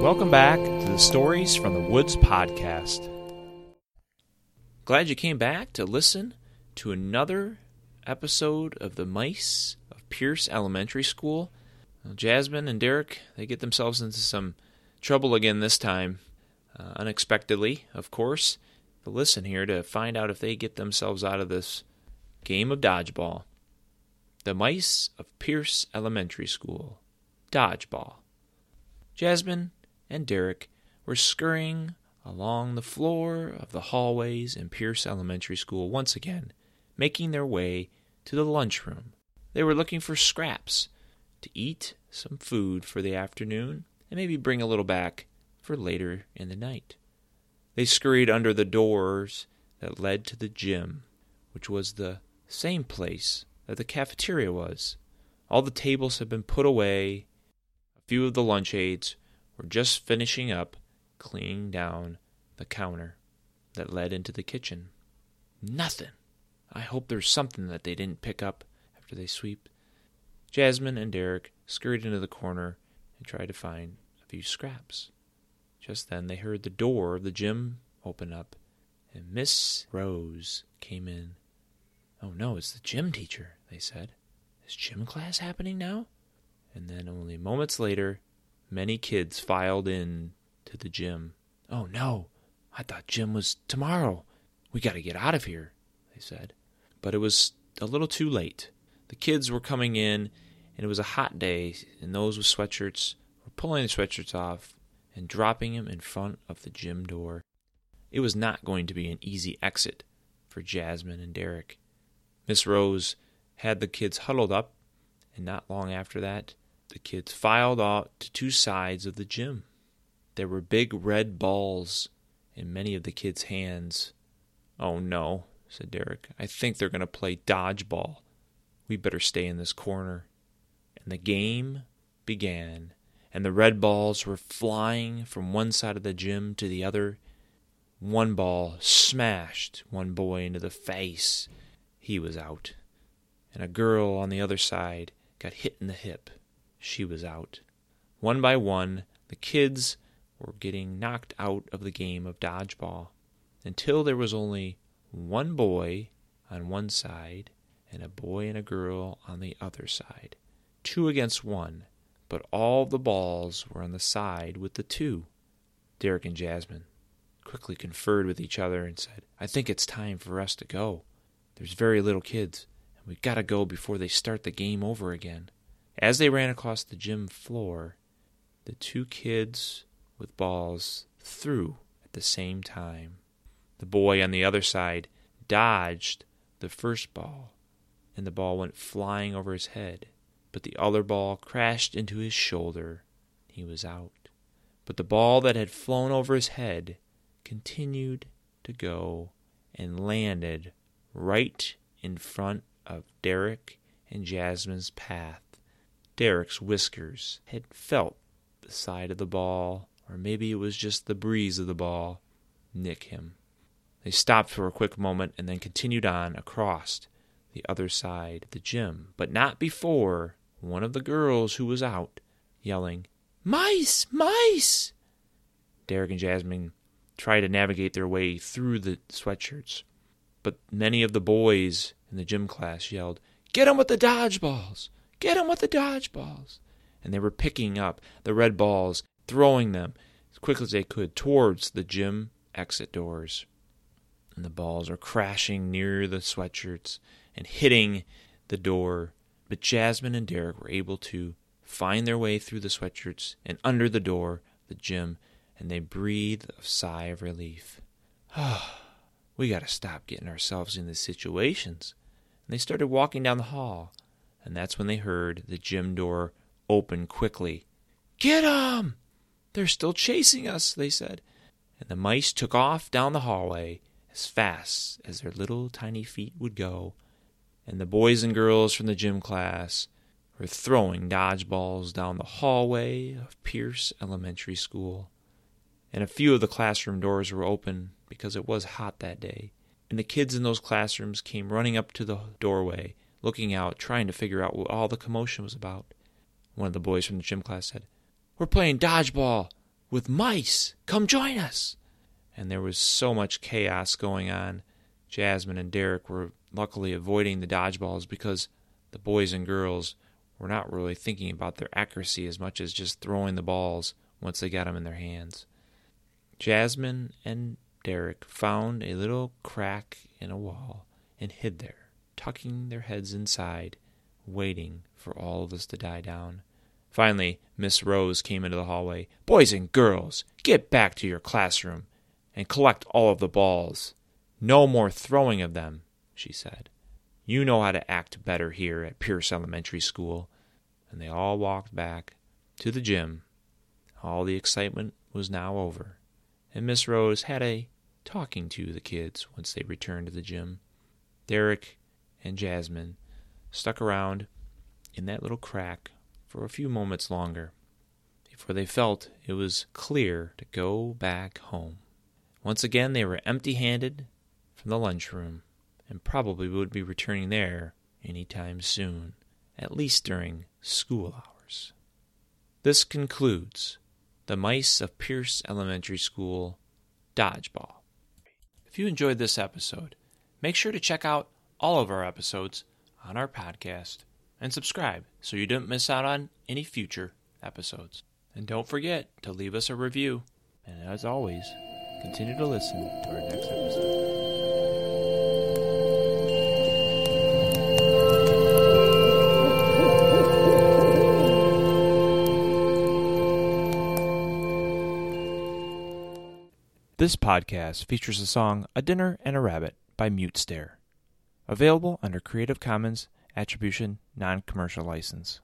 Welcome back to the Stories from the Woods podcast. Glad you came back to listen to another episode of The Mice of Pierce Elementary School. Jasmine and Derek, they get themselves into some trouble again this time, uh, unexpectedly, of course. But listen here to find out if they get themselves out of this game of dodgeball. The Mice of Pierce Elementary School. Dodgeball. Jasmine and Derek were scurrying along the floor of the hallways in Pierce Elementary School once again, making their way to the lunchroom. They were looking for scraps to eat some food for the afternoon and maybe bring a little back for later in the night. They scurried under the doors that led to the gym, which was the same place that the cafeteria was. All the tables had been put away. A few of the lunch aides were just finishing up cleaning down the counter that led into the kitchen. Nothing. I hope there's something that they didn't pick up after they sweep. Jasmine and Derek scurried into the corner and tried to find a few scraps. Just then they heard the door of the gym open up, and Miss Rose came in. Oh no, it's the gym teacher, they said. Is gym class happening now? And then only moments later, many kids filed in to the gym. Oh no, I thought gym was tomorrow. We got to get out of here, they said. But it was a little too late. The kids were coming in, and it was a hot day, and those with sweatshirts were pulling the sweatshirts off and dropping them in front of the gym door. It was not going to be an easy exit for Jasmine and Derek. Miss Rose had the kids huddled up, and not long after that, the kids filed out to two sides of the gym. There were big red balls in many of the kids' hands. Oh no, said Derek. I think they're going to play dodgeball. We better stay in this corner. And the game began, and the red balls were flying from one side of the gym to the other. One ball smashed one boy into the face. He was out. And a girl on the other side got hit in the hip. She was out. One by one, the kids were getting knocked out of the game of dodgeball until there was only one boy on one side and a boy and a girl on the other side. Two against one, but all the balls were on the side with the two. Derek and Jasmine quickly conferred with each other and said, I think it's time for us to go. There's very little kids, and we've got to go before they start the game over again. As they ran across the gym floor, the two kids with balls threw at the same time. The boy on the other side dodged the first ball, and the ball went flying over his head, but the other ball crashed into his shoulder. He was out. But the ball that had flown over his head continued to go and landed right in front of Derek and Jasmine's path. Derek's whiskers had felt the side of the ball, or maybe it was just the breeze of the ball, nick him. They stopped for a quick moment and then continued on across the other side of the gym, but not before one of the girls who was out yelling, Mice! Mice! Derek and Jasmine tried to navigate their way through the sweatshirts, but many of the boys in the gym class yelled, Get 'em with the dodgeballs! Get 'em with the dodgeballs! And they were picking up the red balls, throwing them as quickly as they could towards the gym exit doors. And the balls are crashing near the sweatshirts and hitting the door. But Jasmine and Derek were able to find their way through the sweatshirts and under the door, the gym, and they breathed a sigh of relief. We got to stop getting ourselves in these situations. And they started walking down the hall, and that's when they heard the gym door open quickly. Get 'em! They're still chasing us, they said. And the mice took off down the hallway as fast as their little tiny feet would go, and the boys and girls from the gym class were throwing dodgeballs down the hallway of Pierce Elementary School and a few of the classroom doors were open because it was hot that day. And the kids in those classrooms came running up to the doorway, looking out, trying to figure out what all the commotion was about. One of the boys from the gym class said, We're playing dodgeball. with mice. Come join us. And there was so much chaos going on. Jasmine and Derek were luckily avoiding the dodgeballs because the boys and girls were not really thinking about their accuracy as much as just throwing the balls once they got them in their hands. Jasmine and Derek found a little crack in a wall and hid there, tucking their heads inside, waiting for all of this to die down. Finally, Miss Rose came into the hallway. Boys and girls, get back to your classroom and collect all of the balls. No more throwing of them, she said. You know how to act better here at Pierce Elementary School. And they all walked back to the gym. All the excitement was now over, and Miss Rose had a talking to the kids once they returned to the gym. Derek and Jasmine stuck around in that little crack for a few moments longer before they felt it was clear to go back home. Once again, they were empty handed from the lunchroom and probably would be returning there any time soon, at least during school hours. This concludes the Mice of Pierce Elementary School Dodgeball. If you enjoyed this episode, make sure to check out all of our episodes on our podcast and subscribe so you don't miss out on any future episodes. And don't forget to leave us a review. And as always, continue to listen to our next episode. This podcast features the song A Dinner and a Rabbit by Mute Stare. Available under Creative Commons Attribution Non Commercial License.